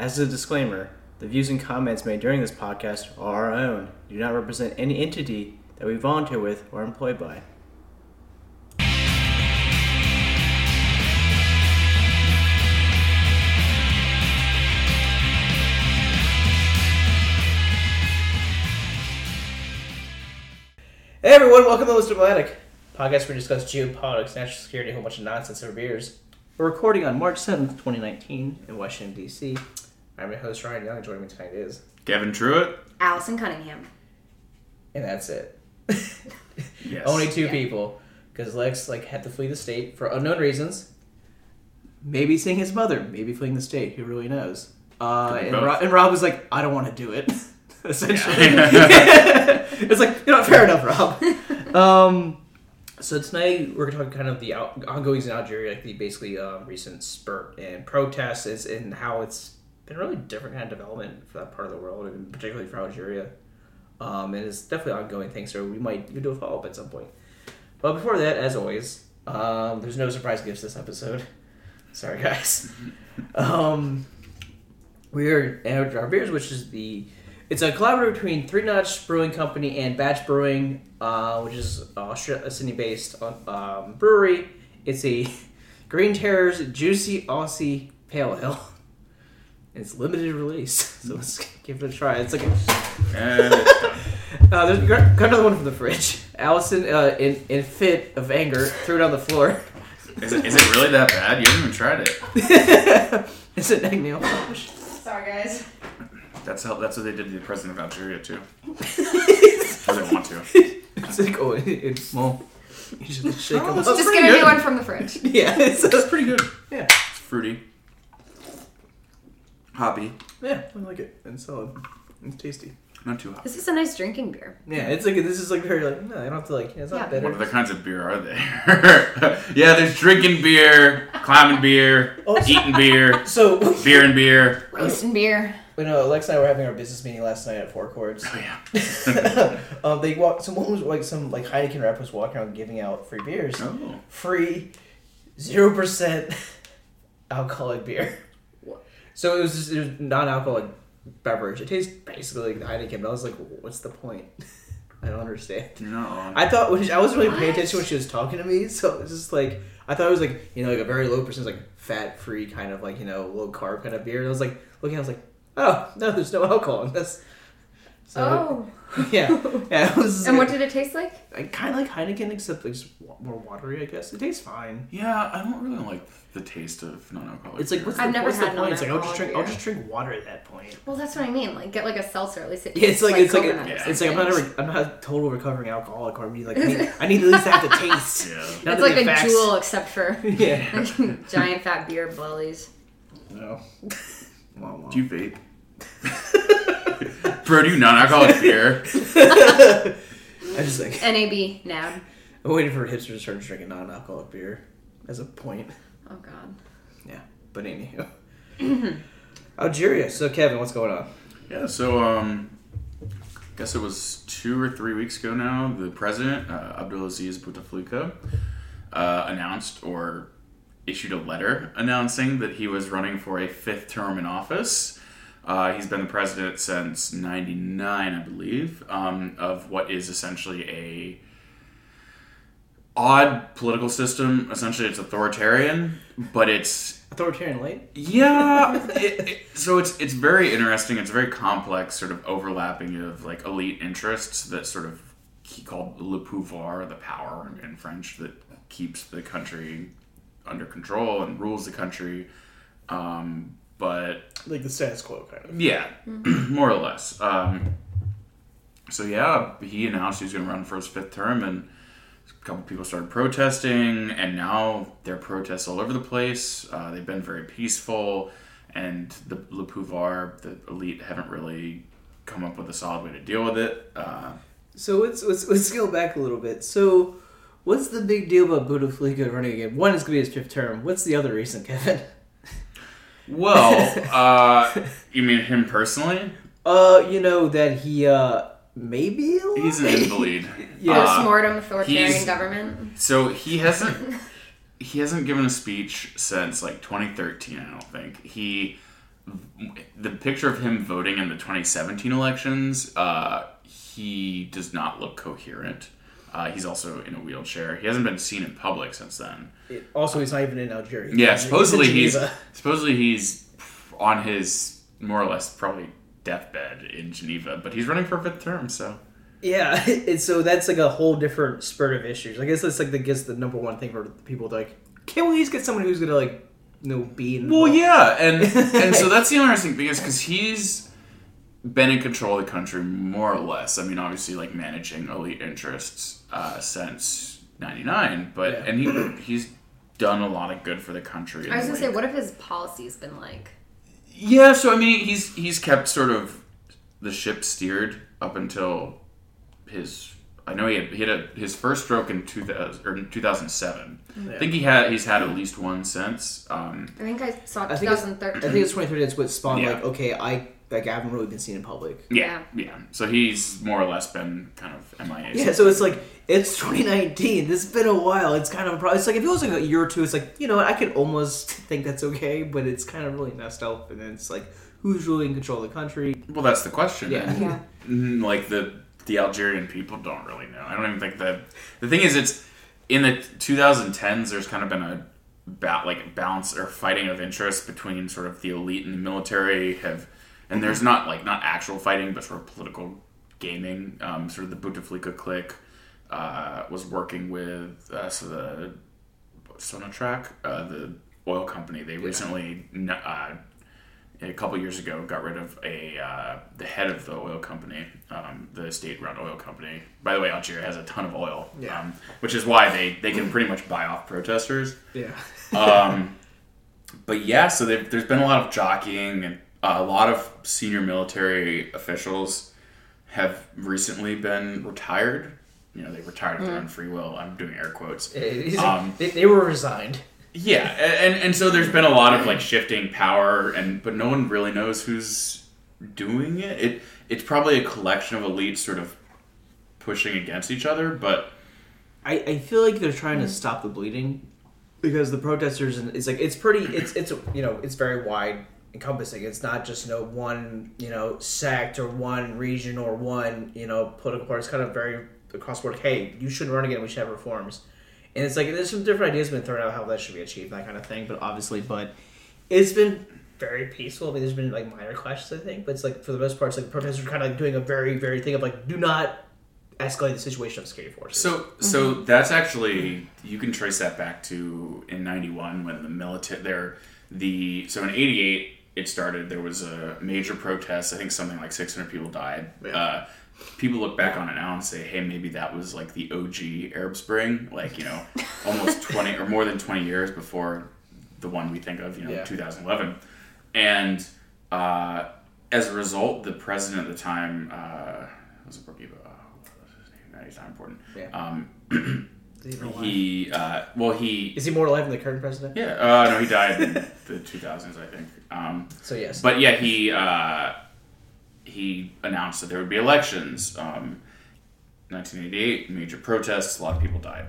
As a disclaimer, the views and comments made during this podcast are our own, do not represent any entity that we volunteer with or employed by. Hey everyone, welcome to Most Diplomatic, podcast where we discuss geopolitics, national security, a whole bunch of nonsense over beers. We're recording on March 7th, 2019 in Washington, D.C. I'm your host, Ryan Young, and joining me tonight is... Kevin Truitt. Allison Cunningham. And that's it. Yes. Only two Yeah. people, because Lex like had to flee the state for unknown reasons. Maybe seeing his mother, maybe fleeing the state. Who really knows? Uh, Could be and, both. Rob, and Rob was like, "I don't want to do it." Essentially, Yeah. it's like you know, fair enough, Rob. um, so tonight we're gonna talk kind of the out, ongoings in Algeria, like the basically um, recent spurt in protests, is and how it's been a really different kind of development for that part of the world, and particularly for Algeria. Um, and it's definitely an ongoing thing, so we might do a follow up at some point. But before that, as always, um, there's no surprise gifts this episode. Sorry, guys. um, we are at our beers, which is the it's a collaboration between Three Notch'd Brewing Company and Batch Brewing, uh, which is a Sydney-based um, brewery. It's a Green Terrors Juicy Aussie Pale Ale. It's limited release, so let's give it a try. It's like a, And it's done. uh, there's got got another one from the fridge. Allison, uh, in in fit of anger, threw it on the floor. Is it, is it really that bad? You haven't even tried it. it's an egg nail polish. Sorry, guys. That's how. That's what they did to the president of Algeria too. Or they want to. It's like oh, it, it's well, you just shake them Oh, up. Just pretty get a new one from the fridge. Yeah, it's It's pretty good. yeah, It's fruity. Hoppy. yeah. I like it. It's solid. It's tasty. Not too hot. This is a nice drinking beer. Yeah, it's like this is like very like no, I don't have to like it's not Yeah. bitter. What other kinds of beer are there? yeah, there's drinking beer, climbing beer, Oh, so- eating beer, So beer and beer. Roasting beer. you know, Alex and I were having our business meeting last night at Four Chords. Oh yeah. um, they walked. Someone was like some like Heineken rep was walking around giving out free beers, Oh. free, zero percent alcoholic beer. So it was just it was non-alcoholic beverage. It tastes basically like Heineken, but I was like, what's the point? I don't understand. Wrong. I thought when she, I wasn't really paying attention when she was talking to me, so it was just like I thought it was like you know like a very low percentage like fat free kind of like you know low carb kind of beer. And I was like looking, I was like, oh no, there's no alcohol in this. So oh. yeah, yeah, it was. And what did it taste like? kind of like Heineken except it's more watery, I guess. It tastes fine. yeah, I don't really like the taste of non-alcoholic. It's like what's the, I've never what's the had point? It's like I'll just non-alcoholic drink I'll just drink water at that point. Well, that's what I mean. Like, get like a seltzer. At least it Yeah, it's tastes like it's like coconut Yeah. it's like I'm not something. a, I'm not a total recovering alcoholic or I need like I need, I need to at least have the taste. Yeah. It's like a facts. Juul, except for Yeah. giant fat beer bellies. No. Wah, wah. Do you vape? Bro, do you non-alcoholic beer? I just like NAB, NAB. I'm waiting for hipsters to start drinking non-alcoholic beer as a point. Oh God. Yeah, but anywho, Algeria. So Kevin, what's going on? Yeah, so um, I guess it was two or three weeks ago now. The president, uh, Abdulaziz Bouteflika, uh, announced or issued a letter announcing that he was running for a fifth term in office. Uh, he's been the president since '99, I believe, um, of what is essentially a odd political system. Essentially, it's authoritarian, but it's Authoritarian light. yeah. it, it, so it's it's very interesting. It's a very complex sort of overlapping of like elite interests that sort of he called le pouvoir, the power in French that keeps the country under control and rules the country. Um, but Like the status quo, kind of. yeah, more or less. Um, so yeah, he announced he was going to run for his fifth term, and a couple people started protesting, and now there are protests all over the place. Uh, they've been very peaceful, and the Le Pouvoir, the elite, haven't really come up with a solid way to deal with it. Uh, So let's, let's let's scale back a little bit. So, what's the big deal about Bouteflika running again? One is going to be his fifth term. What's the other reason, Kevin? well, uh, you mean him personally? Uh, you know that he uh maybe He's an invalid. Yeah. Uh, Post-mortem authoritarian he's- government. So he hasn't he hasn't given a speech since like 2013. I don't think he. the picture of him voting in the 2017 elections, uh, he does not look coherent. Uh, he's also in a wheelchair. He hasn't been seen in public since then. It- also, he's not even in Algeria. Yeah, He's supposedly he's supposedly he's on his more or less probably deathbed in Geneva, but he's running for a fifth term. So Yeah, and so that's like a whole different spurt of issues. I guess that's like the guess the number one thing for people to like. Can we at least get someone who's gonna like, you know, be in? Well, yeah, and and so that's the interesting thing is because he's been in control of the country more or less. I mean, obviously, like managing elite interests uh, since '99, but Yeah. and he he's done a lot of good for the country. I was gonna say, what have his policies been like? Yeah, so I mean, he's he's kept sort of the ship steered up until his. I know he had, he had a, his first stroke in 2000 or in 2007. I think he had he's had at least one since. Um, I think I saw I think it's- 2013. I think it's 2013. That's what spawned Yeah. like, okay, I like I haven't really been seen in public. yeah, yeah, So he's more or less been kind of MIA. Yeah, so it's like it's 2019. This has been a while. It's kind of a problem. It's like if it was like a year or two, it's like you know what, I could almost think that's okay, but it's kind of really messed up. And then it's like who's really in control of the country? Well, that's the question. Yeah. yeah. Like the the Algerian people don't really know. I don't even think that the thing is it's in the 2010s. There's kind of been a ba- like balance or fighting of interest between sort of the elite and the military have, and there's not like not actual fighting, but sort of political gaming. Um, sort of the Bouteflika clique uh, was working with uh, so the Sonatrach, uh, the oil company. They recently. n- Uh, a couple years ago got rid of a uh, the head of the oil company, um, the state-run oil company. By the way, Algeria has a ton of oil, Yeah. um, which is why they, they can pretty much buy off protesters. Yeah, Um, but yeah, so there's been a lot of jockeying, and a lot of senior military officials have recently been retired. You know, they retired of their hmm. own free will. I'm doing air quotes. Eh, um, they, they were resigned. Yeah, and and so there's been a lot of like hmm. shifting power, and but no one really knows who's doing it. It it's probably a collection of elites sort of pushing against each other, but I, I feel like they're trying to hmm. stop the bleeding because the protesters and it's like it's pretty it's it's you know it's very wide encompassing. It's not just you know one you know sect or one region or one you know political party. It's kind of very across the board. Hey, you shouldn't run again. We should have reforms. And it's like there's some different ideas been thrown out how that should be achieved, that kind of thing. But obviously, but it's been very peaceful. I mean, there's been like minor clashes, I think, but it's like for the most part, it's like protesters are kind of like doing a very, very thing of like do not escalate the situation of security forces. So, so mm-hmm. that's actually you can trace that back to in '91 when the military there the so in '88 it started. There was a major protest. I think something like 600 people died. Yeah. Uh, people look back on it now and say, "Hey, maybe that was like the OG Arab Spring, like you know, almost 20 or more than 20 years before the one we think of, you know, Yeah. 2011." And uh, as a result, the president at the time uh, was a Bourguiba. Oh, what was his name? No, he's not important. Yeah. Um, Is he uh, well he Is he more alive than the current president? yeah uh, no he died in the 2000s I think. Um, So yes. but yeah he uh, he announced that there would be elections um, 1988 major protests a lot of people died.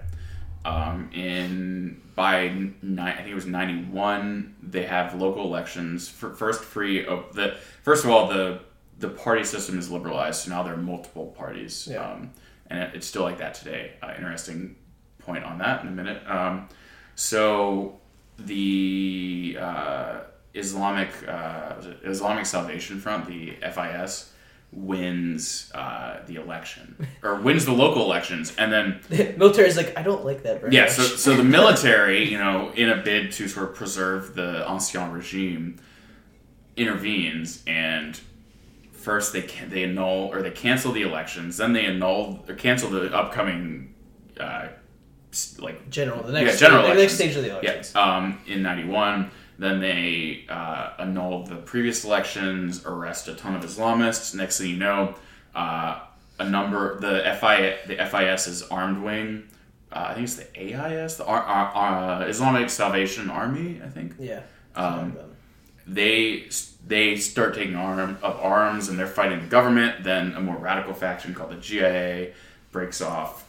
Um, in by ni- I think it was 91 they have local elections. For first free of the first of all the the party system is liberalized so now there are multiple parties Yeah. um, and it, it's still like that today. Uh, interesting point on that in a minute. Um, so the uh, Islamic uh, Islamic Salvation Front, the FIS, wins uh, the election or wins the local elections, and then the military is like I don't like that very yeah, much. so so the military, you know, in a bid to sort of preserve the ancien regime, intervenes and first they can, they annul or they cancel the elections, then they annul or cancel the upcoming uh, like general, the Yeah, next general the next stage of the yeah, elections. um, in '91. Then they uh, annulled the previous elections, arrest a ton of Islamists. Next thing you know, uh, a number the FI the FIS's armed wing. Uh, I think it's the AIS, the Ar- Ar- uh, Islamic Salvation Army. I think Yeah. um, they they start taking arm up arms and they're fighting the government. Then a more radical faction called the GIA breaks off.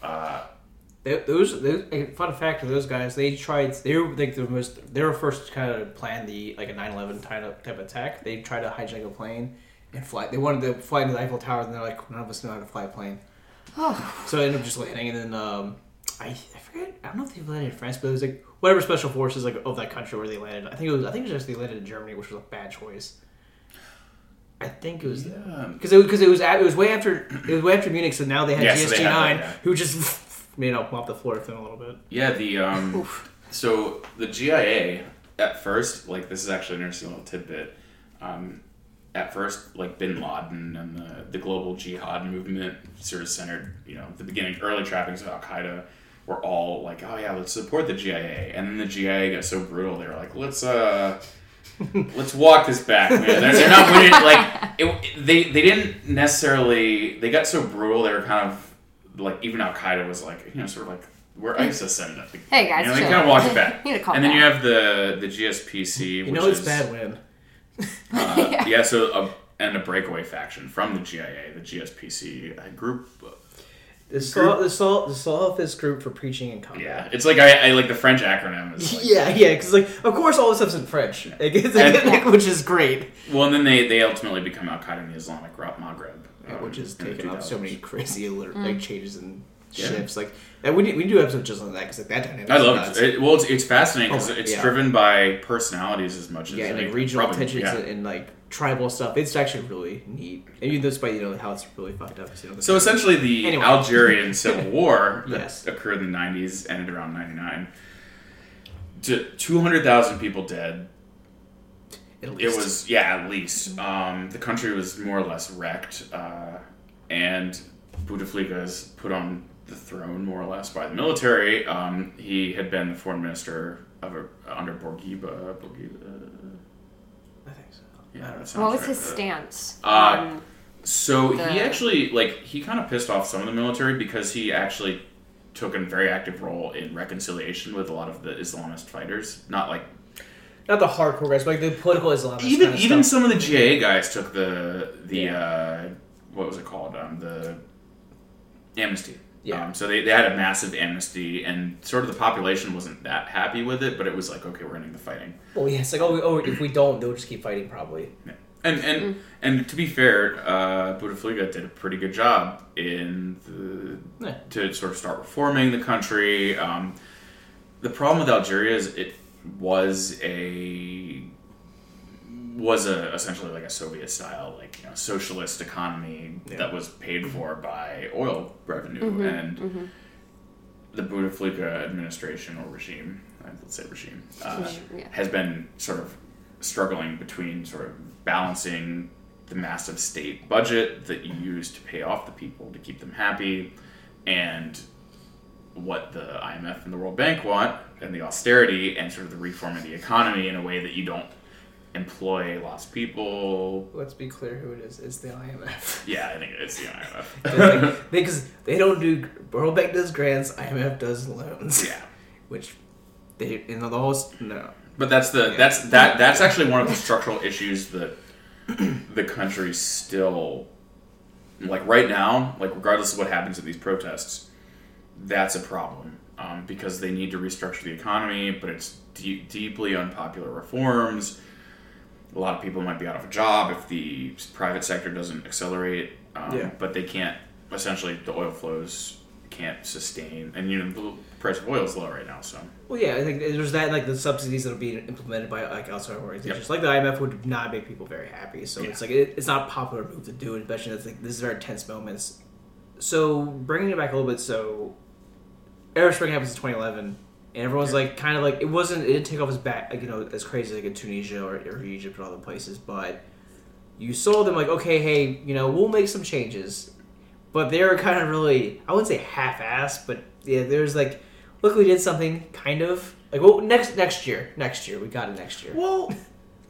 They, those, those fun fact of those guys, they tried. They were like the most. They were first kind of plan the like a 9-11 type of, type of attack. They tried to hijack a plane and fly. They wanted to fly into the Eiffel Tower, and they're like, none of us know how to fly a plane. So they ended up just landing, and then um, I, I forget. I don't know if they landed in France, but it was like whatever special forces like of that country where they landed. I think it was. I think it was just they landed in Germany, which was a bad choice. I think it was Yeah. because it because it was at, it was way after it was way after Munich, so now they had Yeah, GSG they had nine, yeah. who just you know mopped the floor with them a little bit. Yeah, the um, so the GIA at first, like this is actually an interesting little tidbit. Um, at first, like Bin Laden and the, the global jihad movement, sort of centered, you know, the beginning, early trappings of Al Qaeda were all like, oh yeah, let's support the GIA, and then the GIA got so brutal, they were like, let's uh. Let's walk this back, man. They're, they're not winning. Like it, they, they didn't necessarily. They got so brutal. They were kind of like even Al Qaeda was like you know sort of like we're ISIS and like, Hey, guys, you know, they kind of walked it back. You need to calm and then you have the the GSPC, You which know it's is, bad when Uh, yeah. so a, and a breakaway faction from the GIA, the GSPC uh, group. the Sol the Sol the Salafist group for preaching and combat. Yeah, it's like I, I like the French acronym is like, yeah, yeah, because like of course all this stuff's in French, Like, it's- And- which is great, well, and then they they ultimately become Al Qaeda in the Islamic Maghreb, Yeah, um, which has in the taken off so many crazy alert, like changes and Yeah. shifts. Like that, we need, we do episodes just on that because like that dynamic. I is love it. it. Well, it's, it's fascinating because Oh, it's yeah. driven by personalities as much as Yeah, and like like, regional probably- tensions yeah. and, and like tribal stuff. It's actually really neat, and even despite you know how it's really fucked up. You know, So essentially, the Anyway. Algerian Civil War that Yes. occurred in the '90s ended around '99. To 200,000 people dead. At It was yeah, at least um, the country was more or less wrecked, uh, and Bouteflika is put on the throne more or less by the military. Um, he had been the foreign minister of a, under Bourguiba. Bourguiba I think so. yeah, that sounds What was right. his stance? Uh, on- So he actually like he kind of pissed off some of the military because he actually took a very active role in reconciliation with a lot of the Islamist fighters. Not like Not the hardcore guys, but like the political Islamists. even kind of even stuff. some of the GA guys took the the Yeah. uh, what was it called um, the amnesty. Yeah. Um, so they, they had a massive amnesty, and sort of the population wasn't that happy with it, but it was like, okay, we're ending the fighting. Well, yeah, it's like oh, we- oh, if we don't, they'll just keep fighting probably. Yeah. And and and to be fair, uh, Bouteflika did a pretty good job in the Yeah. to sort of start reforming the country. Um, the problem with Algeria is it was a was a essentially like a Soviet style like you know, socialist economy Yeah. that was paid for by oil revenue and the Bouteflika administration or regime let's say regime uh, Yeah. has been sort of struggling between sort of balancing the massive state budget that you use to pay off the people to keep them happy and what the IMF and the World Bank want and the austerity and sort of the reform of the economy in a way that you don't employ lots of people. Let's be clear who it is. It's the IMF. Yeah, I think it's the IMF. because they don't do World Bank does grants, IMF does loans. yeah. Which they you know the whole no. But that's the Yeah. that's that that's actually one of the structural issues that the country still like right now, like regardless of what happens at these protests, that's a problem um, because they need to restructure the economy, but it's de- deeply unpopular reforms. A lot of people might be out of a job if the private sector doesn't accelerate, um, Yeah. but they can't. Essentially, the oil flows can't sustain, and you know the price of oil is low right now, so. Well, yeah, I think there's that like the subsidies that are being implemented by like outside organizations, like the IMF, would not make people very happy. So Yeah. it's like it, it's not a popular move to do, especially that's like this is very tense moments. So bringing it back a little bit, so Arab Spring happens in 2011, and everyone's like kind of like it wasn't it didn't take off as back like you know as crazy like in Tunisia or, or Egypt and other places, but you saw them like okay, hey, you know we'll make some changes, but they were kind of really I wouldn't say half-assed, but yeah, there's like look we did something kind of. Like well next next year next year we got it next year. Well,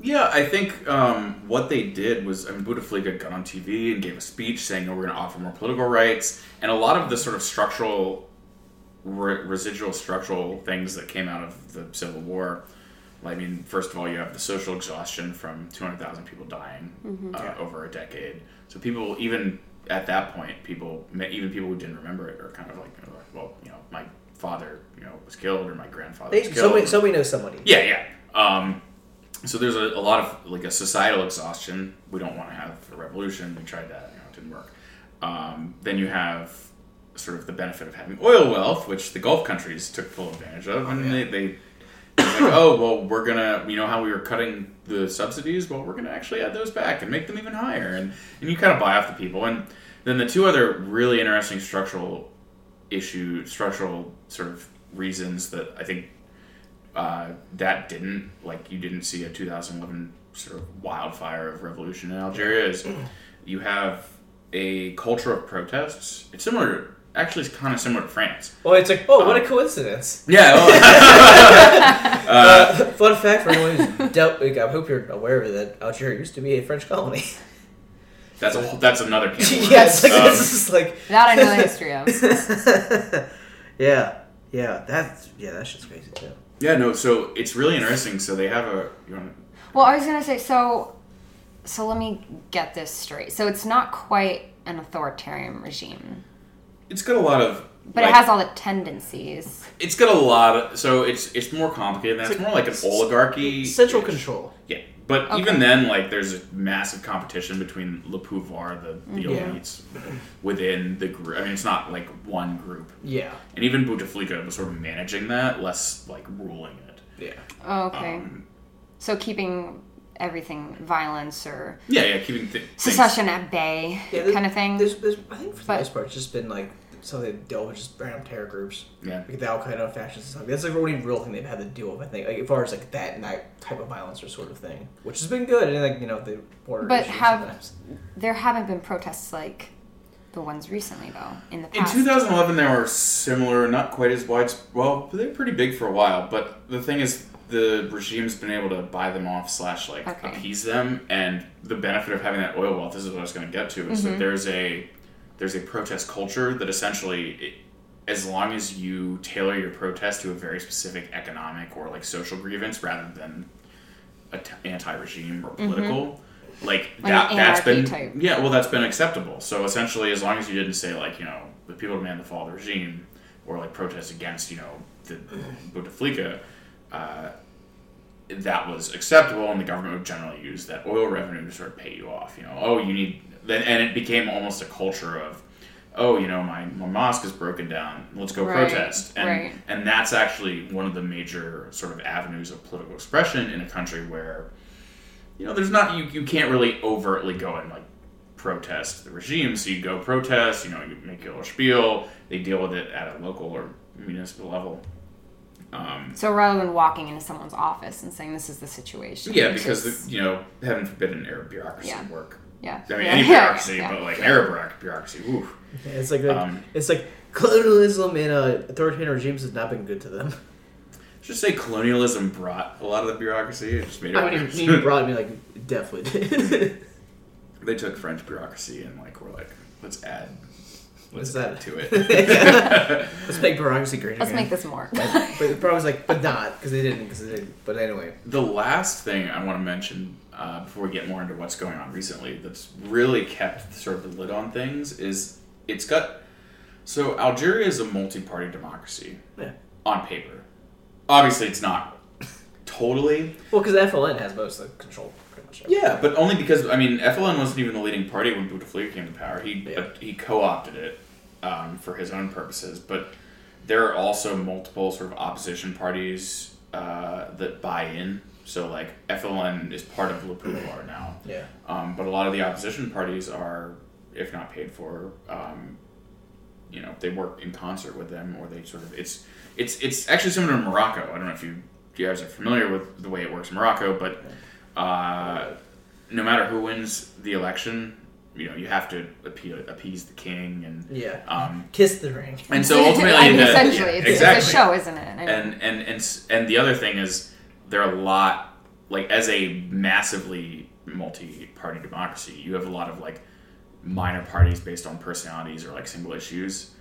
yeah, I think um, what they did was, I mean, Bouteflika got on TV and gave a speech saying, "Oh, we're going to offer more political rights," and a lot of the sort of structural, re- residual structural things that came out of the Civil War. I mean, first of all, you have the social exhaustion from 200,000 people dying uh, Yeah. over a decade. So people, even at that point, people, even people who didn't remember it, are kind of like, well, you know, my father, you know, was killed or my grandfather They, was killed. somebody, somebody knows somebody. Yeah, yeah. Um, so there's a, a lot of like a societal exhaustion. We don't want to have a revolution. We tried that, you know, it didn't work. Um, then you have sort of the benefit of having oil wealth, which the Gulf countries took full advantage of, and yeah. they, they like, oh well, we're gonna, you know, how we were cutting the subsidies. Well, we're gonna actually add those back and make them even higher, and and you kind of buy off the people. And then the two other really interesting structural issue, structural sort of reasons that I think uh, that didn't like you didn't see a 2011 sort of wildfire of revolution in Algeria is you have a culture of protests. It's similar, actually, it's kind of similar to France. Well, it's like, oh, what a Um, coincidence. Yeah. Uh, fun fact for anyone who's dealt, like, I hope you're aware of it, that Algeria used to be a French colony. that's a, that's another. can of worms. yes, like, Um, this is like. That I know the history of. yeah, yeah, that's yeah, that shit's crazy too. yeah. No. So it's really interesting. So they have a. You want Well, I was gonna say so. So let me get this straight. So it's not quite an authoritarian regime, It's got a lot of. but like, it has all the tendencies. It's got a lot of. So it's it's more complicated. Than that. It's It's like- more like an oligarchy. Central control. Yeah, but Okay. even then, like, there's a massive competition between Le Pouvoir, the, the Yeah. elites, within the group. I mean, it's not like one group. Yeah, And even Bouteflika was sort of managing that, less like ruling it. yeah. Oh, okay. Um, so keeping everything violence or yeah, yeah, keeping th- secession at bay, Yeah, kind of thing. There's, there's, I think for the But- most part, it's just been like some they the dealt with just random terror groups, Yeah. like the Al Qaeda factions and stuff. That's like the only real thing they've had to deal with. I think, like as far as like that and that type of violence or sort of thing, which has been good. And like you know the border. But have- sometimes. there haven't been protests like the ones recently, though. In the In 2011, there were similar, not quite as wide. Well, they're pretty big for a while. But the thing is, the regime's been able to buy them off slash like Okay. appease them, and the benefit of having that oil wealth. This is what I was going to get to. Is Mm-hmm. that there's a there's a protest culture that essentially. It, as long as you tailor your protest to a very specific economic or like social grievance rather than a t- anti-regime or political, like, Mm-hmm. Like that an that's been type. yeah, well, that's been acceptable. So essentially, as long as you didn't say like you know the people demand the fall of the regime or like protest against you know the Bouteflika, uh, that was acceptable, and the government would generally use that oil revenue to sort of pay you off. You know, oh, you need then, and it became almost a culture of. Oh, you know, my, my mosque is broken down. Let's go Right, protest. And right. and that's actually one of the major sort of avenues of political expression in a country where you know, there's not you, you can't really overtly go and like protest the regime. So you go protest, you know, you make your little spiel. They deal with it at a local or municipal level. Um, So rather than walking into someone's office and saying this is the situation, yeah, because just- the, you know, heaven forbid an Arab bureaucracy Yeah. work. Yeah, I mean, yeah, any bureaucracy, yeah, but like yeah. Arab bureaucracy. Woo. Yeah, it's like, like Um, it's like colonialism and uh, authoritarian regimes has not been good to them. Just say colonialism brought a lot of the bureaucracy. It just made it I mean, worse. you brought me like definitely did. they took French bureaucracy and like were like, let's add What's that? to it. Let's make bureaucracy great Let's again. make this more. but the problem is like, but not because they didn't. Because they didn't. But anyway, The last thing I want to mention uh, before we get more into what's going on recently that's really kept sort of the lid on things is it's got. So Algeria is a multi-party democracy yeah. on paper. Obviously, it's not totally. Well, because FLN has most of the control, pretty much. Yeah, but only because I mean FLN wasn't even the leading party when Bouteflika came to power. He Yeah. uh, he co-opted it um, for his own purposes, but there are also multiple sort of opposition parties uh, that buy in. So like FLN is part of Le Pouvoir now, Yeah. um, but a lot of the opposition parties are, if not paid for, um, you know, they work in concert with them, or they sort of it's it's it's actually similar to Morocco. I don't know if you, you guys are familiar with the way it works in Morocco, but uh, no matter who wins the election, you know, you have to appeal, appease the king, and Yeah. um, Kiss the ring. and so ultimately, I mean, the- essentially, yeah, it's, exactly. it's a show, isn't it? I mean, and and and and the other thing is there are a lot like as a massively multi-party democracy you have a lot of like minor parties based on personalities or like single issues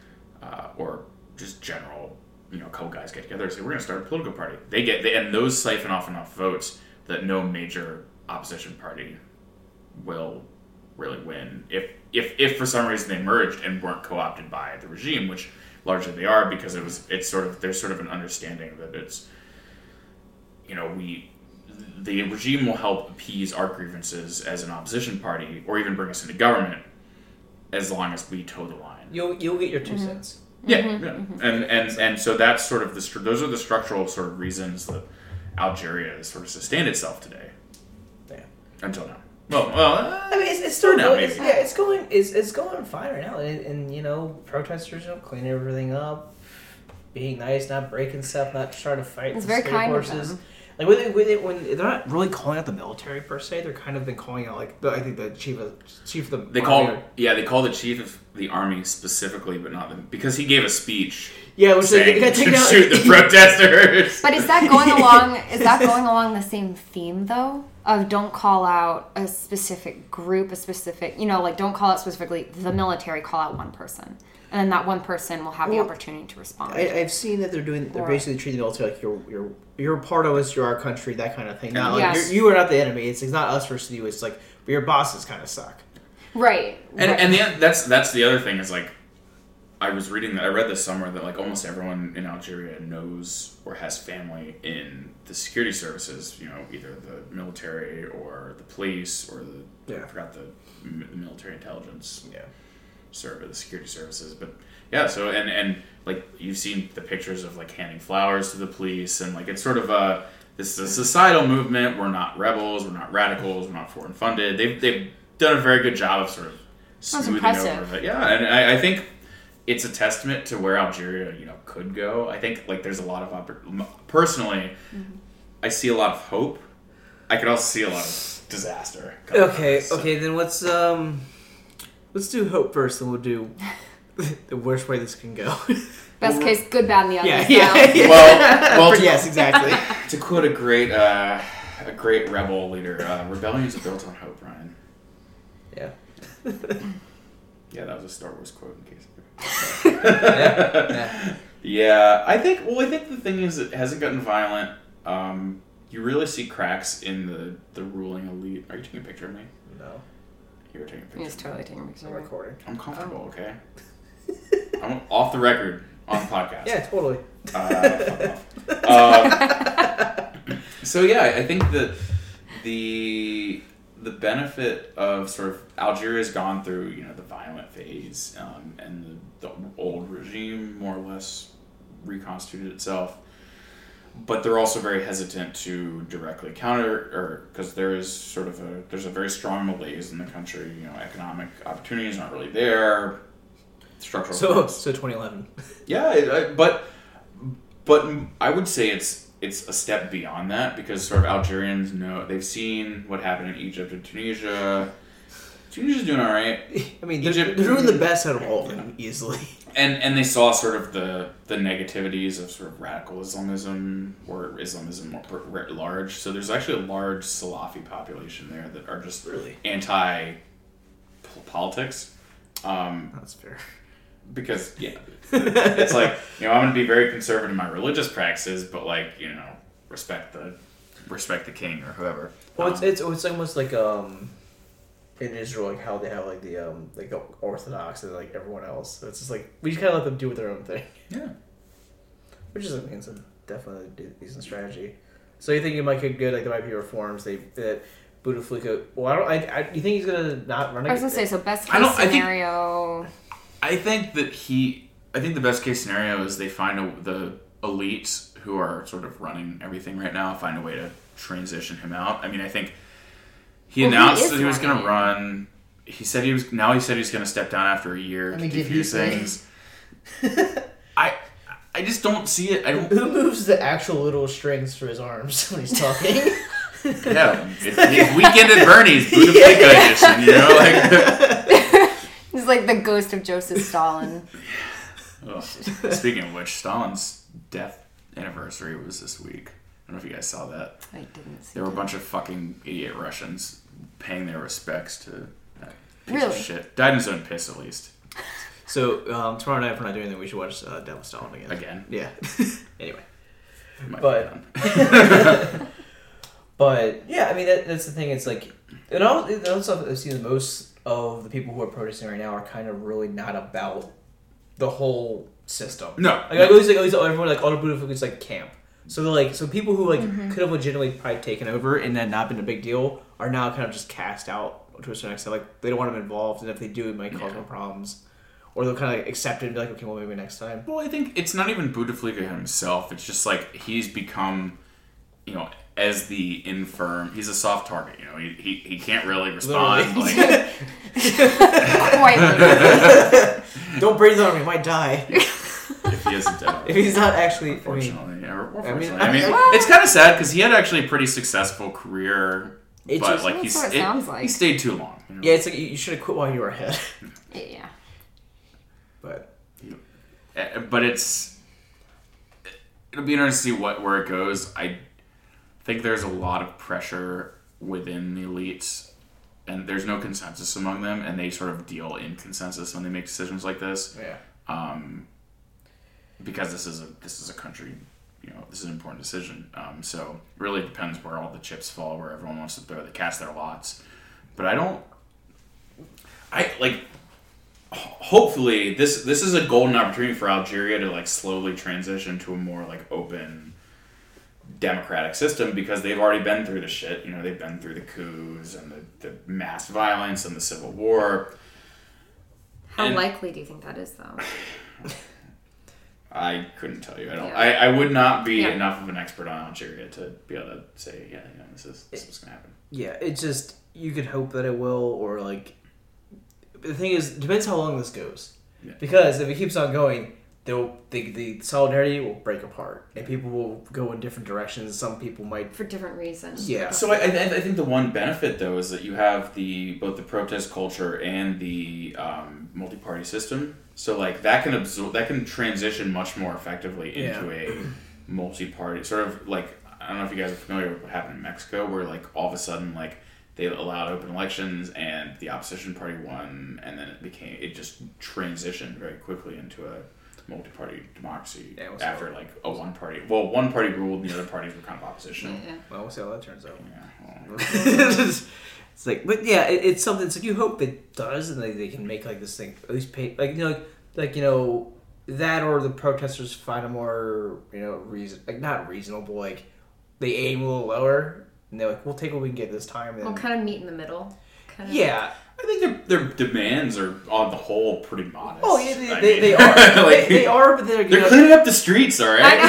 uh, or just general you know a couple guys get together and say we're going to start a political party. They get they, and those siphon off enough votes that no major opposition party will really win. If if if for some reason they merged and weren't co-opted by the regime which largely they are because it was it's sort of there's sort of an understanding that it's you know we the regime will help appease our grievances as an opposition party or even bring us into government as long as we toe the line. You'll you'll get your 2 cents. Yeah, yeah. and and and so that's sort of the stru- those are the structural sort of reasons that Algeria has sort of sustained itself today Yeah. until now. Well, well, uh, I mean, it's, it's still now, going. It's, yeah, it's going. It's, it's going fine right now, and, and you know, protesters, you know, cleaning everything up, being nice, not breaking stuff, not trying to fight. It's the very state kind of horses. them. Like when they, when, they, when they're not really calling out the military per se, they're kind of been calling out like the, I think the chief of chief of the they army call or- yeah they call the chief of the army specifically, but not the because he gave a speech yeah, which they, saying they got to taken out. shoot the protesters. But is that going along? Is that going along the same theme though? Of don't call out a specific group, a specific, you know, like don't call out specifically the military. Call out one person, and then that one person will have the opportunity to respond. I, I've seen that they're doing. They're Or- basically treating the military like you're you're you're part of us. You're our country. That kind of thing. Not like Yes. you're, you are not the enemy. It's, it's not us versus you. It's like but your bosses kind of suck. right. and right. and the, that's that's the other thing is like I was reading that I read this somewhere that like almost everyone in Algeria knows or has family in the security services. You know, either the military or the police or the Yeah. I forgot the, the military intelligence Yeah. Service, the security services. But yeah, so and and like you've seen the pictures of like handing flowers to the police and like it's sort of a this is a societal movement. We're not rebels. We're not radicals. We're not foreign funded. They've they've done a very good job of sort of smoothing over that. Yeah, and I, I think it's a testament to where Algeria you know could go. I think like there's a lot of oppor- personally, I see a lot of hope. I could also see a lot of disaster. Okay, this, so- okay, then let's um let's do hope first and we'll do the worst way this can go. Best case, good, bad, and the ugly. yeah, style. yeah, yeah. Well, well, to- yes, exactly. To quote a great, uh, a great rebel leader, uh, rebellions are built on hope, Ryan. yeah. Yeah, that was a Star Wars quote in case. yeah. Yeah, I think. Well, I think the thing is, it hasn't gotten violent. Um, you really see cracks in the the ruling elite. Are you taking a picture of me? No, You were taking a picture. He's totally taking a picture. I'm of recording. I'm comfortable, okay. I'm off the record on the podcast. Yeah, totally. Uh, fuck off. Um, so yeah, I think that the the benefit of sort of Algeria's gone through you know the violent phase um, and the, the old regime more or less reconstituted itself, but they're also very hesitant to directly counter or because there is sort of a there's a very strong malaise in the country. You know, economic opportunities aren't really there. Structural So so 2011. yeah, it, I, but but I would say it's it's a step beyond that because sort of Algerians know they've seen what happened in Egypt and Tunisia. Tunisia's doing all right, I mean, they're, Egypt- they're doing the best out of all of them easily. And and they saw sort of the the negativities of sort of radical Islamism or Islamism more writ large. So there's actually a large Salafi population there that are just Really? anti politics. Um, That's fair. because yeah, it's like you know I'm going to be very conservative in my religious practices, but like you know respect the respect the king or whoever. Well, it's, Um, it's it's almost like um in Israel, like how they have like the um like the Orthodox and like everyone else. So it's just like we just kind of let them do with their own thing, yeah. which is I mean, it's a definitely a decent strategy. So you think it might get good? Like there might be reforms. They that Bouteflika. Well, I don't. I, I you think he's gonna not run? I was gonna say, so best I case don't- I think- scenario. I think that he. I think the best case scenario is they find a, the elites who are sort of running everything right now find a way to transition him out. I mean, I think he Well, announced is that he was going to run. He said he was. Now he said he's going to step down after a year I to mean, did he defuse say- things. I. I just don't see it. I don't. Who moves the actual little strings for his arms when he's talking? Yeah, it's, it's weekend at Bernie's Bouteflika edition. You know, like. He's like the ghost of Joseph Stalin. Ugh. Speaking of which, Stalin's death anniversary was this week. I don't know if you guys saw that. I didn't see. There were a bunch of fucking idiot Russians paying their respects to that piece Really? of shit. Died in his own piss, at least. so um, tomorrow night, if we're not doing anything, we should watch uh, Death of Stalin again. Again. Yeah. anyway. Might But- But yeah, I mean that, that's the thing. It's like and all and also I've seen most of the people who are protesting right now are kind of really not about the whole system. No. like I always like always everyone like all the Bouteflika is like camp. So they're like so people who like Mm-hmm. could have legitimately probably taken over and then not been a big deal are now kind of just cast out to a certain extent. Like they don't want them involved, and if they do, it might cause Yeah. more problems. Or they'll kind of like accept it and be like, okay, well maybe next time. Well, I think it's not even Bouteflika himself. It's just like he's become, you know, as the infirm. He's a soft target. You know, he he, he can't really respond. Like, don't breathe on him; he might die if he isn't dead. if he's not actually. I mean, Unfortunately, yeah, or- I mean, unfortunately. I mean, it's kind of sad because he had actually a pretty successful career, It's but just- like That's he's what it sounds like. he stayed too long. you know? yeah, it's like you you should have quit while you were ahead. yeah. But Uh, but it's it'll be interesting to see what where it goes. I think there's a lot of pressure within the elites, and there's no consensus among them, and they sort of deal in consensus when they make decisions like this, yeah, um, because this is a this is a country. You know, this is an important decision. Um, so it really depends where all the chips fall, where everyone wants to throw the cast their lots. But I don't. I like hopefully this this is a golden opportunity for Algeria to like slowly transition to a more like open democratic system because they've already been through the shit. You know, they've been through the coups and the, the mass violence and the civil war. How And- likely do you think that is, though? I couldn't tell you. I don't. Yeah. I, I would not be Yeah. enough of an expert on Algeria to be able to say, yeah, you know, this is this is gonna happen. yeah. It's just you could hope that it will, or like the thing is, it depends how long this goes. Yeah. Because if it keeps on going, they'll the, the solidarity will break apart, and people will go in different directions. Some people might, For different reasons. yeah. So I, I, I think the one benefit though is that you have the both the protest culture and the um, multi-party system. So like that can absorb that can transition much more effectively into a multi-party sort of like I don't know if you guys are familiar with what happened in Mexico where like all of a sudden like they allowed open elections and the opposition party won and then it became it just transitioned very quickly into a multi-party democracy Yeah, it was after so- like a one party well one party ruled and the other parties were kind of oppositional Yeah. Well, we'll see how that turns out. yeah, well, it's like, but yeah, it, it's something. It's like you hope it does, and they, they can make like this thing at least pay, like you know, like, like you know that or the protesters find a more you know reason, like not reasonable, like they aim a little lower, and they're like, we'll take what we can get this time. And We'll kind of meet in the middle. Kind of. yeah, I think their, their demands are on the whole pretty modest. oh yeah, they, they, they are, like, they, they are, but they're, you They're know, cleaning up the streets, all right. I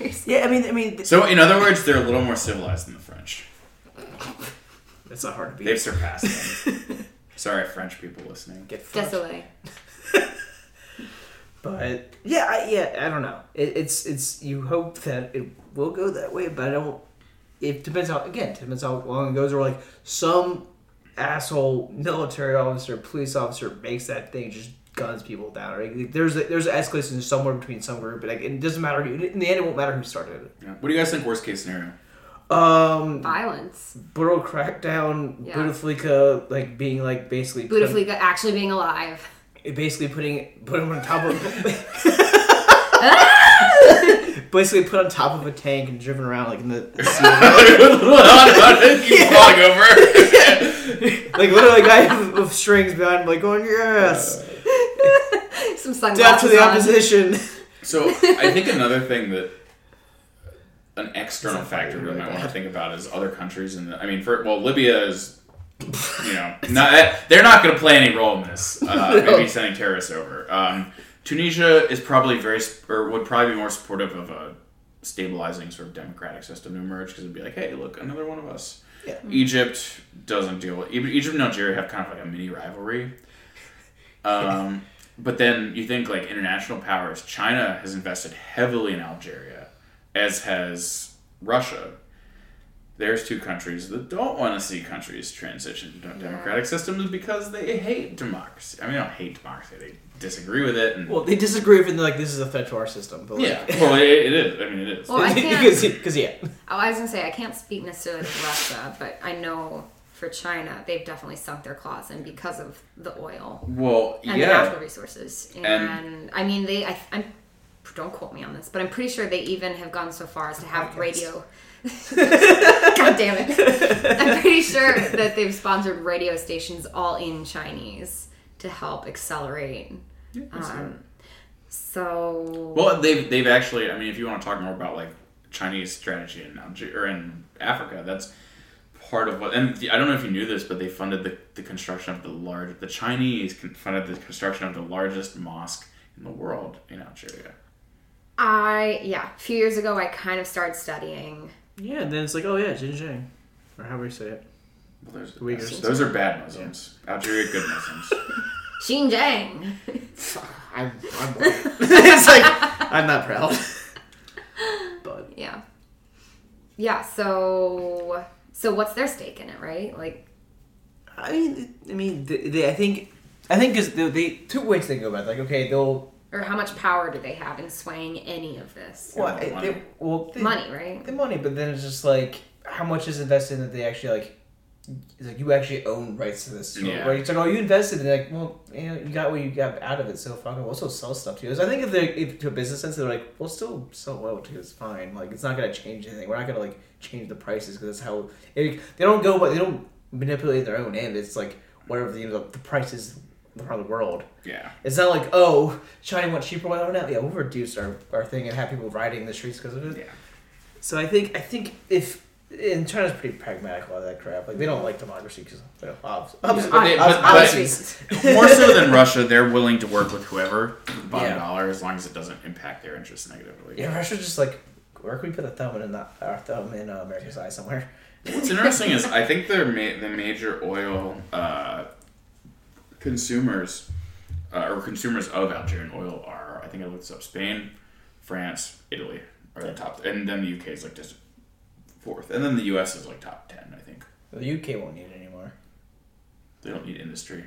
right. yeah. I mean, I mean, So, in other words, they're a little more civilized than the French. That's not hard to beat. They've surpassed them. Sorry, French people listening. Get fucked. Désolé. But yeah, I, yeah, I don't know. It, it's it's you hope that it will go that way, but I don't. It depends how again. It depends how long it goes. Or like some asshole military officer, police officer makes that thing just guns people down. Right? Like, There's a, there's an escalation somewhere between some group, but like, it doesn't matter. Who, in the end, it won't matter who started it. Yeah. What do you guys think? Worst case scenario? Um, Violence. brutal crackdown. Yeah. Bouteflika like being like basically put- Bouteflika actually being alive. basically putting put him on top of basically put on top of a tank and driven around like in the Keep falling over. like literally a guy with, with strings behind him like going yes Some sunglasses. death to the on. opposition So, I think another thing that an external It's not factor we really might want to think about is other countries. And I mean, for well, Libya is, you know, not they're not going to play any role in this. Uh, maybe sending terrorists over. Um, Tunisia is probably very or would probably be more supportive of a stabilizing sort of democratic system to emerge because it'd be like, hey, look, another one of us. Yeah. Egypt doesn't deal with Egypt Egypt and Algeria have kind of like a mini rivalry. Um, but then you think like international powers. China has invested heavily in Algeria, as has Russia. There's two countries that don't want to see countries transition to democratic systems because they hate democracy. I mean, they don't hate democracy; they disagree with it. And well they disagree with it like this is a threat to our system but like, yeah, well, it, it is. I mean, it is. Well, I can't- because because yeah Oh, I was gonna say I can't speak necessarily for Russia, but I know for China they've definitely sunk their claws in because of the oil well, and the yeah. natural resources. And, And- I mean, they I, I'm don't quote me on this, but I'm pretty sure they even have gone so far as to have Podcast. radio. God damn it! I'm pretty sure that they've sponsored radio stations all in Chinese to help accelerate. Um, So Well, they've they've actually. I mean, if you want to talk more about like Chinese strategy in Algeria or in Africa, that's part of what. And I don't know if you knew this, but they funded the, the construction of the large. The Chinese funded the construction of the largest mosque in the world in Algeria. I yeah, a few years ago I kind of started studying. Yeah, and then it's like, oh yeah, Xinjiang, or however you say it. Well, those, Uyghurs. those are bad Muslims. Algeria, good Muslims. Xinjiang. I'm, I'm it's like I'm not proud. but Yeah. Yeah, so so what's their stake in it, right? Like I mean, I mean, they, they I think, I think because they, they two ways they go about. it. Like, okay, they'll or how much power do they have in swaying any of this? well, Yeah, they, money. well they, Money, right? the money, but then it's just like how much is invested in that they actually like. It's like you actually own rights to this, Yeah. right? It's like, oh, you invested, in it. like, well, you know, you got what you got out of it, so fine. We'll also sell stuff to you. So I think if they, if to a business sense, they're like, we'll still sell oil to you. It's fine. Like, it's not gonna change anything. We're not gonna like change the prices because that's how it, they don't go, but they don't manipulate their own end. It's like whatever the you know, the prices around the world. yeah. It's not like, oh, China went cheaper. Well, now, yeah, we'll reduce our, our thing and have people riding the streets because of it. Yeah. So I think I think if and China's pretty pragmatic about that crap. Like they don't like democracy because you know, obviously, obviously, but they- but- obviously- but- More so than Russia, they're willing to work with whoever with the bottom Yeah. dollar as long as it doesn't impact their interests negatively. yeah, Russia's just like, where can we put a thumb in that our thumb in uh, America's eye somewhere? What's interesting is I think they're ma- the major oil uh, consumers uh, or consumers of Algerian oil are I think I looked this up Spain, France, Italy are the top, and then the UK is like just fourth, and then the US is like top ten. I think The UK won't need it anymore. they don't need industry.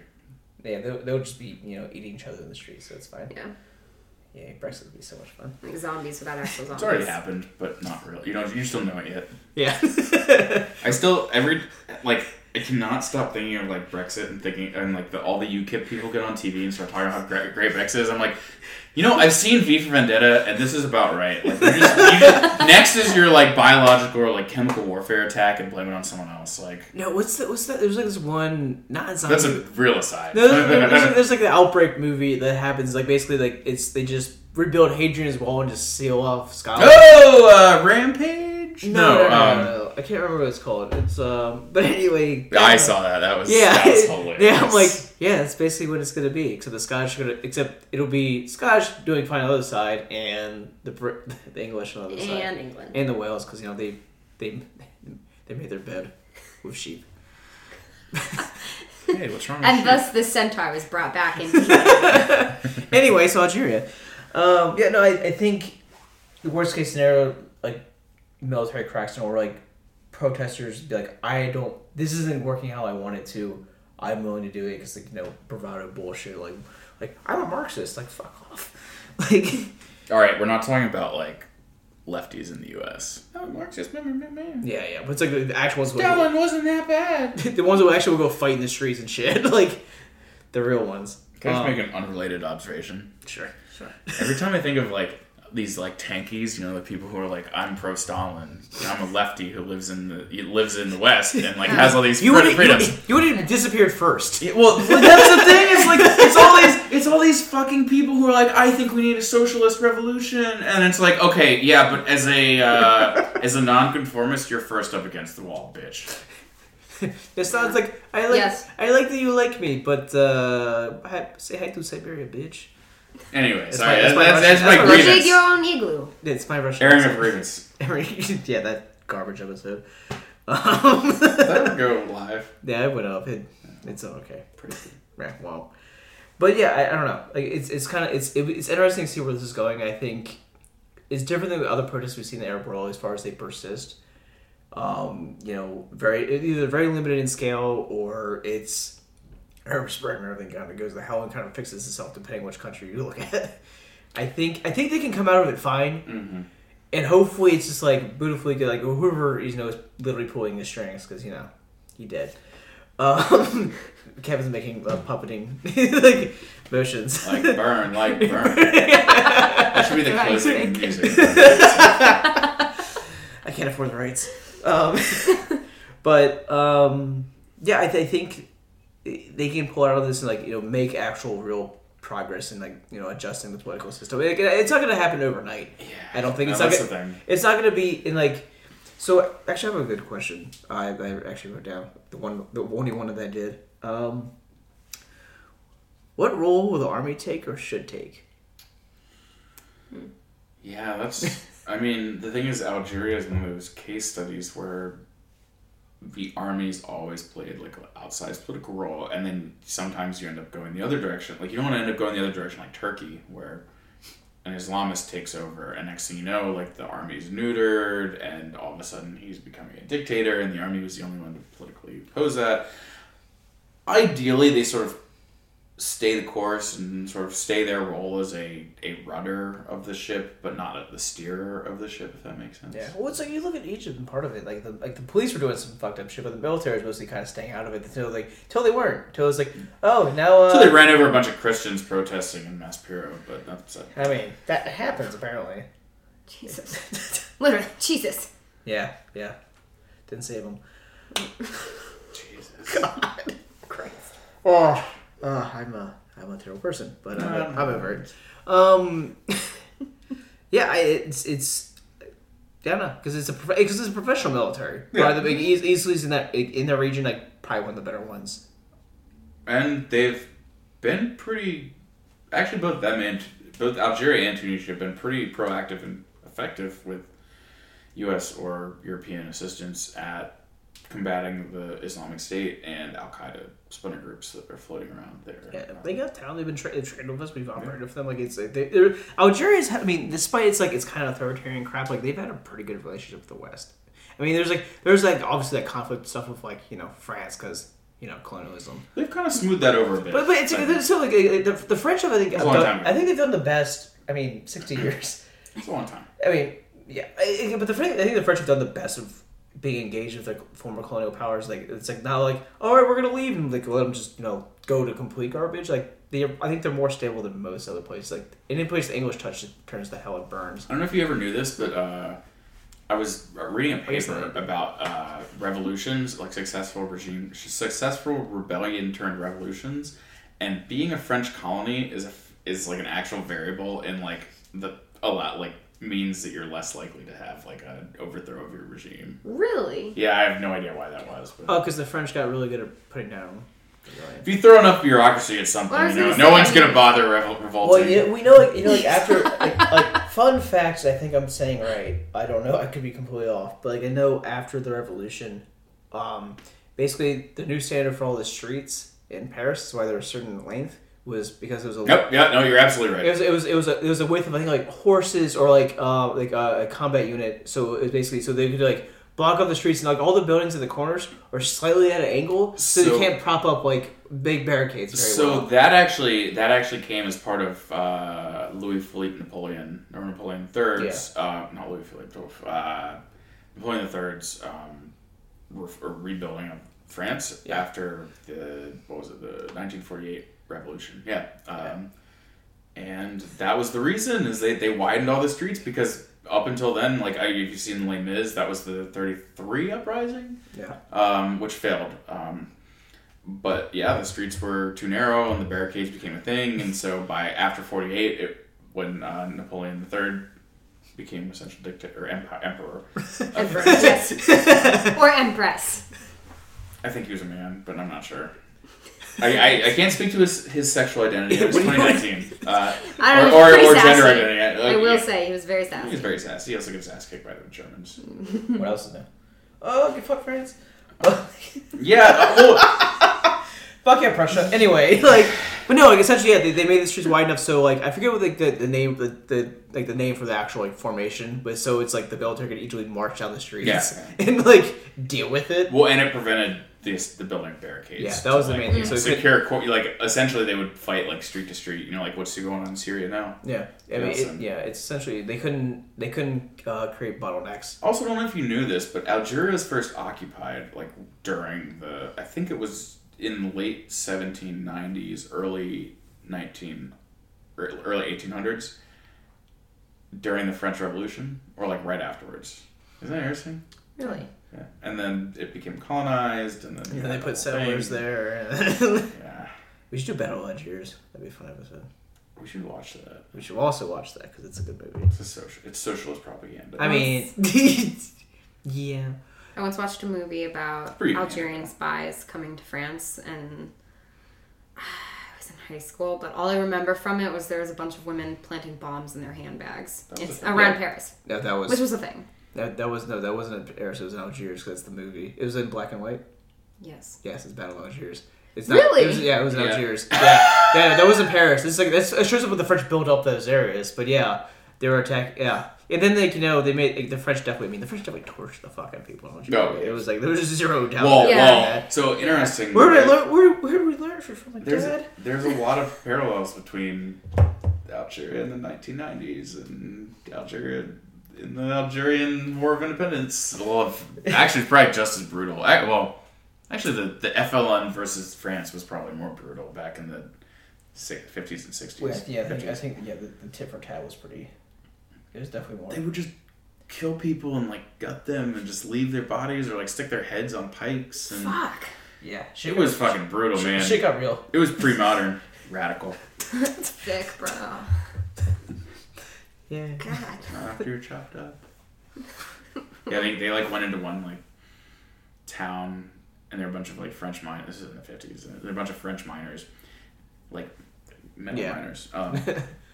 Yeah, they'll, they'll just be you know eating each other in the streets, so it's fine. Yeah. Yeah, Brexit would be so much fun. Like zombies without actual zombies. It's already happened, but not really. You know, you still know it yet. Yeah. I still every like I cannot stop thinking of like Brexit and thinking and like the, all the UKIP people get on TV and start talking about how great, great Brexit is. I'm like, you know, I've seen V for Vendetta and this is about right. Like, just, you just, next is your like biological or like chemical warfare attack and blame it on someone else. Like no, what's that? What's that? There's like this one, not zombie. that's a real aside. No, there's, there's, there's like the outbreak movie that happens. Like basically, like it's they just rebuild Hadrian's Wall and just seal off Scotland. oh, uh, Rampage. no, no, no, um, no, no. I can't remember what it's called. It's um, but anyway. I saw that. That was Yeah, that was hilarious. yeah. I'm like, yeah, that's basically what it's gonna be. Except the Scottish are gonna, except it'll be Scottish doing fine on the other side, and the Brit, the English on the other side, And England. and the Wales because you know they they they made their bed with sheep. hey, what's wrong? And you? thus the centaur was brought back into anyway, so Algeria. Um, yeah, no, I, I think the worst case scenario, like military cracks or like protesters be like, I don't, this isn't working how I want it to. I'm willing to do it because like you know bravado bullshit. Like, like I'm a Marxist. Like fuck off. Like, All right, we're not talking about like lefties in the U.S. Oh, Marxist, meh, meh, meh, meh. yeah, yeah. But it's like the actual ones. who- That one wasn't that bad. the ones who actually will go fight in the streets and shit. like, the real ones. Can I just Um, make an unrelated observation? Sure. Sure. Every time I think of like these like tankies, you know, the people who are like, I'm pro Stalin, I'm a lefty who lives in the lives in the West and like has all these You would freedoms. you would have disappeared first. Yeah, well, that's the thing. It's like it's all these it's all these fucking people who are like, I think we need a socialist revolution, and it's like, okay, yeah, but as a uh, as a nonconformist, you're first up against the wall, bitch. It sounds like I like Yes. I like that you like me, but uh, say hi to Siberia, bitch. Anyway, That's sorry, my- that's, that's my that's, that's Russian- my that's my Dig grievance. your own igloo. It's my Russian. Airing of accent. grievance. yeah, that garbage episode. Um, Let it go live. yeah, it went up. It, it's okay. Pretty good. Yeah, well, but yeah, I, I don't know. Like it's it's kind of it's it, it's interesting to see where this is going. I think it's different than the other protests we've seen in the Arab world as far as they persist. Um, you know, very either very limited in scale or it's Arab Spring or everything kind of goes to hell and kind of fixes itself depending which country you look at. I think I think they can come out of it fine, hmm and hopefully it's just like beautifully good. Like whoever you know is literally pulling the strings because you know he did. Um, Kevin's making uh, puppeting like motions. Like burn, like burn. that should be the Right. closing music. I can't afford the rights. Um, but um, yeah, I, th- I think they can pull out of this and like you know make actual real progress in like you know adjusting the political system. Like, it's not going to happen overnight. Yeah, I don't think no, it's not. Gonna, thing. It's not going to be in like. So actually, I have a good question. I, I actually wrote down the one, the only one that I did. Um, what role will the army take or should take? Yeah, that's. I mean, the thing is, Algeria is one of those case studies where the army's always played like an outsized political role, and then sometimes you end up going the other direction. Like you don't want to end up going the other direction, like Turkey, where an Islamist takes over, and next thing you know, like the army's neutered, and all of a sudden he's becoming a dictator, and the army was the only one to politically oppose that. Ideally, they sort of stay the course and sort of stay their role as a, a rudder of the ship, but not the steerer of the ship, if that makes sense. Yeah, well, it's like you look at Egypt and part of it, like the like the police were doing some fucked up shit, but the military was mostly kind of staying out of it until like until they weren't. Until it was like, oh, now. Uh, So they ran over a bunch of Christians protesting in Maspero, but that's it. I mean, that happens apparently. Jesus. Literally, Jesus. Yeah, yeah. Didn't save them. Jesus. God, Christ. Oh, uh, I'm a I'm a terrible person, but I'm, a, I'm over it. Um, yeah, I, it's it's yeah, no, because it's a because it's a professional military. Yeah. Probably the big eas- easily in that in that region, like probably one of the better ones. And they've been pretty. Actually, both them and both Algeria and Tunisia have been pretty proactive and effective with U.S. or European assistance at combating the Islamic State and Al Qaeda splinter groups that are floating around there. Yeah, they got talent. They've been tra- they've trained with us. We've operated with them. Like it's like they, they're Algeria's. I mean, despite it's like it's kind of authoritarian crap. Like they've had a pretty good relationship with the West. I mean, there's like there's like obviously that conflict stuff with like you know France because you know colonialism. They've kind of smoothed that over a bit. But but it's, still like uh, the, the French have I think It's a long done. I think they've done the best. I mean, sixty years. it's a long time. I mean, yeah, but the French, I think the French have done the best of being engaged with like former colonial powers. Like it's like not like all right, we're gonna leave and like let them just you know go to complete garbage. Like they, I think they're more stable than most other places. Like any place the English touch it turns to hell and burns. I don't know if you ever knew this, but uh, I was reading a paper about uh, revolutions, like successful regime, successful rebellion turned revolutions, and being a French colony is a, is like an actual variable in like the a lot like means that you're less likely to have like an overthrow of your regime. Really? Yeah, I have no idea why that was, but. Oh, because the French got really good at putting down. rebellion. if you throw enough bureaucracy at something, Well, you know, no one's gonna bother revol- revolting. Well, yeah, we know, like you know, like after, like, like fun facts. I think I'm saying right. I don't know. I could be completely off, but like I know after the revolution, um, basically the new standard for all the streets in Paris is why they're a certain length was because it was a Yep, yeah, no, you're absolutely right it was it was it was a it was a width of I think like horses or like uh like uh, a combat unit. So it was basically so they could like block off the streets and like all the buildings in the corners are slightly at an angle, so, So- you can't prop up like big barricades very So well. that actually that actually came as part of uh, Louis Philippe Napoleon or Napoleon III's uh, not Louis Philippe uh, Napoleon III's um, re- rebuilding of France Yeah. after the what was it the 1948 revolution yeah, um, and that was the reason is they, they widened all the streets because up until then like I, if you've seen Les Mis that was the 33 uprising Yeah. um, which failed. Um, but yeah, the streets were too narrow and the barricades became a thing. And so by after 48, it, when uh, Napoleon III became essential dictator or empi- emperor, Emperor, yes. or Empress. I think he was a man, but I'm not sure. I, I, I can't speak to his, his sexual identity. It was What do you- 2019. Uh, I don't or, know. or, he's or gender sassy. identity. I will yeah, say he was very sassy. He was very sassy. He also gets his ass kicked by the Germans. What else is there? Oh, okay, fuck France. Yeah, well, fuck yeah, Prussia. Anyway, like, but no, like essentially, yeah, they, they made the streets wide enough so like I forget what like the, the name the, the like the name for the actual like formation, but so it's like the military could easily march down the streets Yeah. and like deal with it. well, and it prevented this, the building barricades. Yeah, that to, was the like, main thing. So it could- secure, cor- like essentially, they would fight like street to street. You know, like what's going on in Syria now. Yeah, I mean, it, yeah, it's essentially they couldn't they couldn't uh, create bottlenecks. Also, I don't know if you knew this, but Algeria was first occupied like during the. I think it was in the late 1790s, early 19, early 1800s, during the French Revolution, or like right afterwards. Isn't that interesting? Really? Yeah, and then it became colonized, and then And then they had put settlers thing. there. Yeah, We should do Battle of Algiers. That'd be a fun episode. We should watch that. We should also watch that because it's a good movie. It's a social. It's socialist propaganda. I mean, yeah. I once watched a movie about Pretty Algerian spies coming to France, and I was in high school. But all I remember from it was there was a bunch of women planting bombs in their handbags That was it's a thing. around Yeah. Paris, No, that was which was a thing. That, that was no, that wasn't in Paris. It was in Algiers because that's the movie. It was in black and white. Yes. Yes, it's Battle of Algiers. It's not, Really? It was, yeah, it was in Yeah. Algiers. Yeah, yeah, that was in Paris. It's like that's, it shows up when the French built up those areas. But yeah, they were attacked. Yeah, and then like you know they made like, the French definitely. I mean, the French definitely torched the fuck out of people. in Algeria. Oh, yeah. It was like there was just zero doubt. well, Yeah. that. well. So interesting. Where did I learn? Where, where did we learn from? From like There's dad? a, there's a lot of parallels between Algeria in the 1990s and Algeria in the Algerian War of Independence. Well, of- actually, it's probably just as brutal. Ac- Well, actually, the, the FLN versus France was probably more brutal back in the 50s and 60s. Well, yeah, I think, I think yeah, the, the tit for tat was pretty. It was definitely more. They would just kill people and like gut them and just leave their bodies or like stick their heads on pikes and Fuck. yeah, it was fucking brutal, shit, man. Shit got real. It was pre-modern, radical. It's thick, bro. Yeah. God. After you're chopped up. yeah, they, they like went into one like town, and there are a bunch of like French miners. This is in the fifties. There were a bunch of French miners, like metal Yeah. miners, um,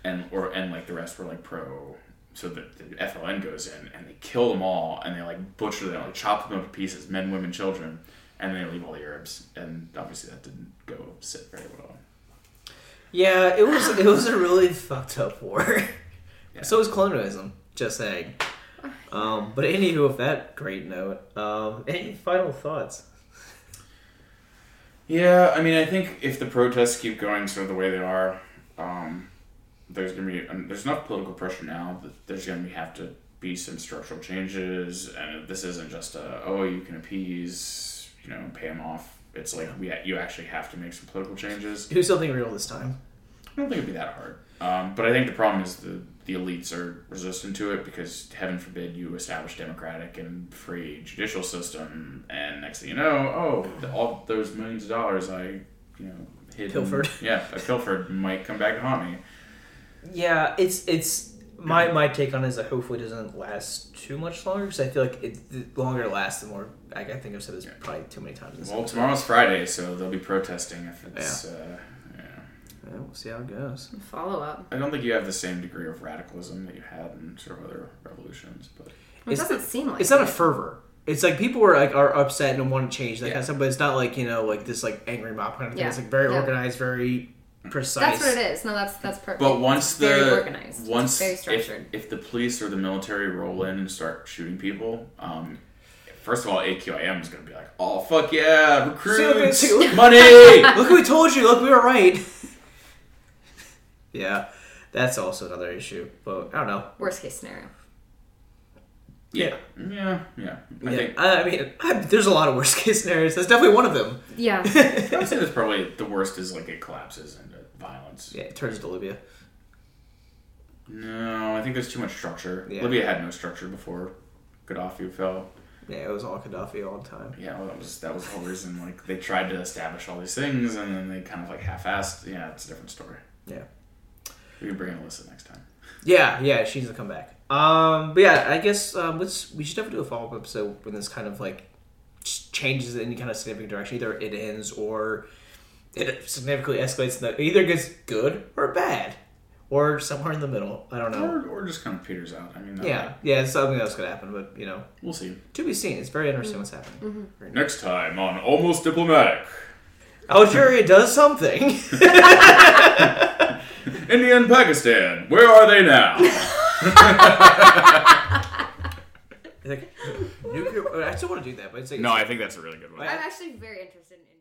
and or and like the rest were like pro. So the, the FLN goes in and they kill them all, and they like butcher them, like chop them up to pieces, men, women, children, and then they leave all the Arabs. And obviously that didn't go sit very well. Yeah, it was it was a really fucked up war. Yeah. So is colonialism. Just saying. Um, but anywho, with that great note, um, any final thoughts? Yeah, I mean, I think if the protests keep going sort of the way they are, um, there's gonna be um, there's enough political pressure now that there's gonna be, have to be some structural changes, and this isn't just a oh you can appease you know pay them off. It's like we you actually have to make some political changes. Do something real this time. I don't think it'd be that hard, um, but I think the problem is the the elites are resistant to it because heaven forbid you establish democratic and free judicial system, and next thing you know, oh, the, all those millions of dollars I you know hid Pilfered. yeah, I pilfered might come back to haunt me. Yeah, it's it's my my take on it is that hopefully it doesn't last too much longer because I feel like it the longer it lasts, the more I, I think I've said this probably too many times. Well, tomorrow's Friday, so they'll be protesting if it's. Uh, yeah. Yeah, we'll see how it goes. Follow up. I don't think you have the same degree of radicalism that you had in sort of other revolutions, but It doesn't seem like It's not a fervor. It's like people are like are upset and want to change that Yeah. kind of stuff, but it's not like you know like this like angry mob kind of thing. Yeah. It's like very Yeah. organized, very precise. That's what it is. No, that's that's perfect. But once It's the very organized, once very if, structured. if the police or the military roll in and start shooting people, um, first of all, AQIM is going to be like, "Oh fuck yeah, recruits, See, look- money." Look, we told you. Look, we were right. Yeah, that's also another issue. But I don't know. Worst case scenario. yeah, yeah, yeah. I yeah, think I, I mean, I, there's a lot of worst case scenarios. That's definitely one of them. Yeah. I would say that's probably the worst. Is like it collapses into violence. Yeah, it turns to Libya. No, I think there's too much structure. Yeah. Libya had no structure before Gaddafi fell. Yeah, it was all Gaddafi all the time. Yeah, well, that was that was the whole reason. Like they tried to establish all these things, and then they kind of like half-assed. Yeah, it's a different story. Yeah. We can bring Alyssa next time. Yeah, yeah, she needs to come back. Um, but yeah, I guess um, let's we should definitely do a follow up episode when this kind of like changes in any kind of significant direction. Either it ends or it significantly escalates. In the, either gets good or bad, or somewhere in the middle. I don't know. Or, or just kind of peters out. I mean, that- Yeah, yeah, it's something that's gonna happen, but you know, we'll see. to be seen. It's very interesting what's happening. Very nice. Next time on Almost Diplomatic, Algeria does something. India and Pakistan. Where are they now? like, nuclear. I still want to do that, but it's like no, I think that's a really good one. I'm actually very interested in India.